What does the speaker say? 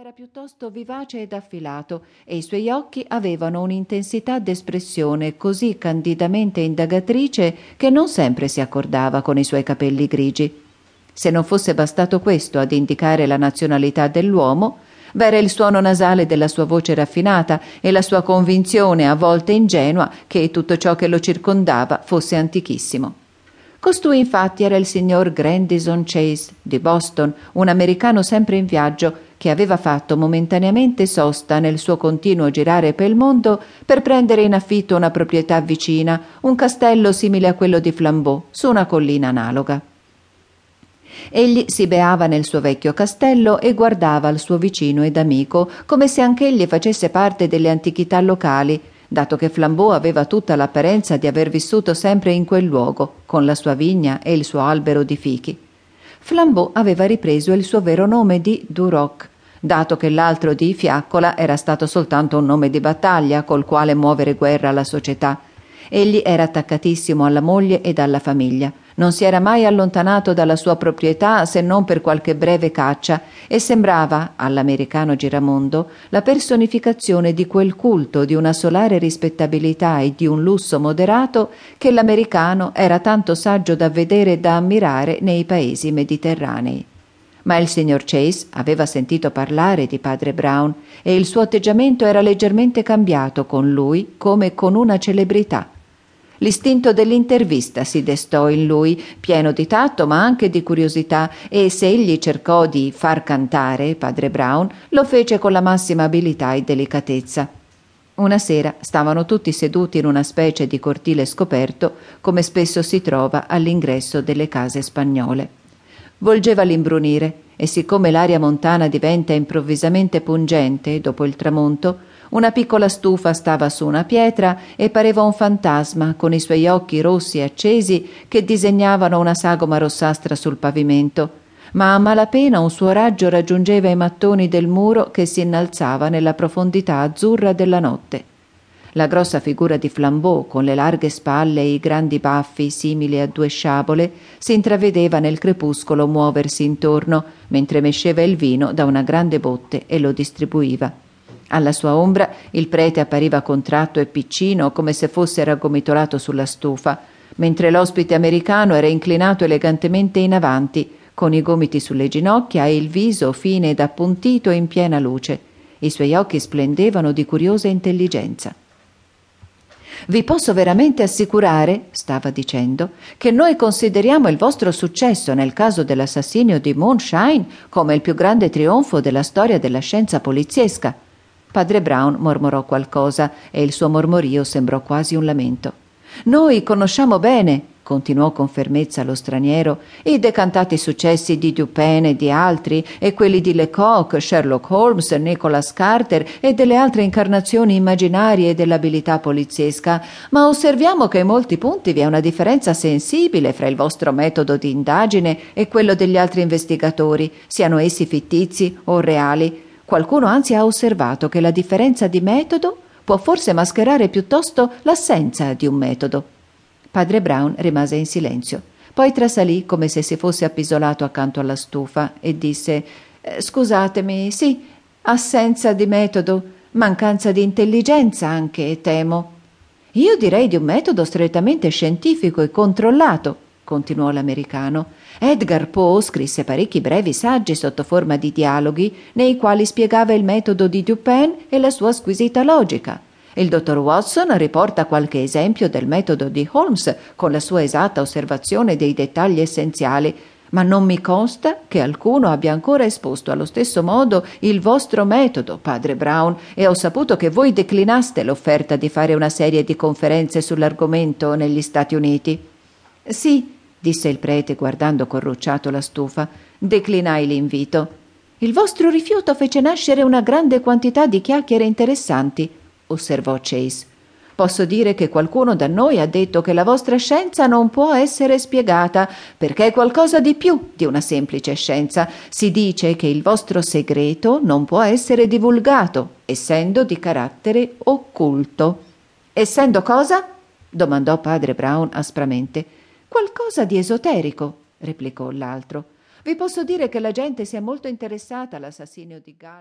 era piuttosto vivace ed affilato e i suoi occhi avevano un'intensità d'espressione così candidamente indagatrice che non sempre si accordava con i suoi capelli grigi. Se non fosse bastato questo ad indicare la nazionalità dell'uomo, v'era il suono nasale della sua voce raffinata e la sua convinzione, a volte ingenua, che tutto ciò che lo circondava fosse antichissimo. Costui infatti era il signor Grandison Chase di Boston, un americano sempre in viaggio, che aveva fatto momentaneamente sosta nel suo continuo girare per il mondo per prendere in affitto una proprietà vicina, un castello simile a quello di Flambeau, su una collina analoga. Egli si beava nel suo vecchio castello e guardava al suo vicino ed amico come se anch'egli facesse parte delle antichità locali, dato che Flambeau aveva tutta l'apparenza di aver vissuto sempre in quel luogo, con la sua vigna e il suo albero di fichi. Flambeau aveva ripreso il suo vero nome di Duroc, dato che l'altro di Fiaccola era stato soltanto un nome di battaglia col quale muovere guerra alla società. Egli era attaccatissimo alla moglie ed alla famiglia. Non si era mai allontanato dalla sua proprietà se non per qualche breve caccia e sembrava, all'americano giramondo, la personificazione di quel culto di una solare rispettabilità e di un lusso moderato che l'americano era tanto saggio da vedere e da ammirare nei paesi mediterranei. Ma il signor Chase aveva sentito parlare di padre Brown e il suo atteggiamento era leggermente cambiato con lui come con una celebrità. L'istinto dell'intervista si destò in lui, pieno di tatto ma anche di curiosità, e se egli cercò di far cantare padre Brown, lo fece con la massima abilità e delicatezza. Una sera stavano tutti seduti in una specie di cortile scoperto, come spesso si trova all'ingresso delle case spagnole. Volgeva l'imbrunire, e siccome l'aria montana diventa improvvisamente pungente dopo il tramonto, una piccola stufa stava su una pietra e pareva un fantasma con i suoi occhi rossi accesi che disegnavano una sagoma rossastra sul pavimento, ma a malapena un suo raggio raggiungeva i mattoni del muro che si innalzava nella profondità azzurra della notte. La grossa figura di Flambeau, con le larghe spalle e i grandi baffi simili a due sciabole, si intravedeva nel crepuscolo muoversi intorno, mentre mesceva il vino da una grande botte e lo distribuiva. Alla sua ombra il prete appariva contratto e piccino, come se fosse raggomitolato sulla stufa, mentre l'ospite americano era inclinato elegantemente in avanti, con i gomiti sulle ginocchia e il viso fine ed appuntito in piena luce. I suoi occhi splendevano di curiosa intelligenza. Vi posso veramente assicurare, stava dicendo, che noi consideriamo il vostro successo nel caso dell'assassinio di Moonshine come il più grande trionfo della storia della scienza poliziesca. Padre Brown mormorò qualcosa e il suo mormorio sembrò quasi un lamento. Noi conosciamo bene, continuò con fermezza lo straniero, i decantati successi di Dupin e di altri, e quelli di Lecoq, Sherlock Holmes, Nicholas Carter e delle altre incarnazioni immaginarie dell'abilità poliziesca, ma osserviamo che in molti punti vi è una differenza sensibile fra il vostro metodo di indagine e quello degli altri investigatori, siano essi fittizi o reali Qualcuno anzi ha osservato che la differenza di metodo può forse mascherare piuttosto l'assenza di un metodo. Padre Brown rimase in silenzio. Poi trasalì come se si fosse appisolato accanto alla stufa e disse eh, Scusatemi, sì, assenza di metodo, mancanza di intelligenza anche, temo. Io direi di un metodo strettamente scientifico e controllato, continuò l'americano. Edgar Poe scrisse parecchi brevi saggi sotto forma di dialoghi nei quali spiegava il metodo di Dupin e la sua squisita logica. Il dottor Watson riporta qualche esempio del metodo di Holmes con la sua esatta osservazione dei dettagli essenziali, ma non mi consta che alcuno abbia ancora esposto allo stesso modo il vostro metodo, padre Brown, e ho saputo che voi declinaste l'offerta di fare una serie di conferenze sull'argomento negli Stati Uniti. Sì, disse il prete guardando corrucciato la stufa. Declinai l'invito. Il vostro rifiuto fece nascere una grande quantità di chiacchiere interessanti, osservò Chase. Posso dire che qualcuno da noi ha detto che la vostra scienza non può essere spiegata, perché è qualcosa di più di una semplice scienza. Si dice che il vostro segreto non può essere divulgato, essendo di carattere occulto. Essendo cosa? domandò padre Brown aspramente. Qualcosa di esoterico, replicò l'altro. Vi posso dire che la gente si è molto interessata all'assassinio di Gallo.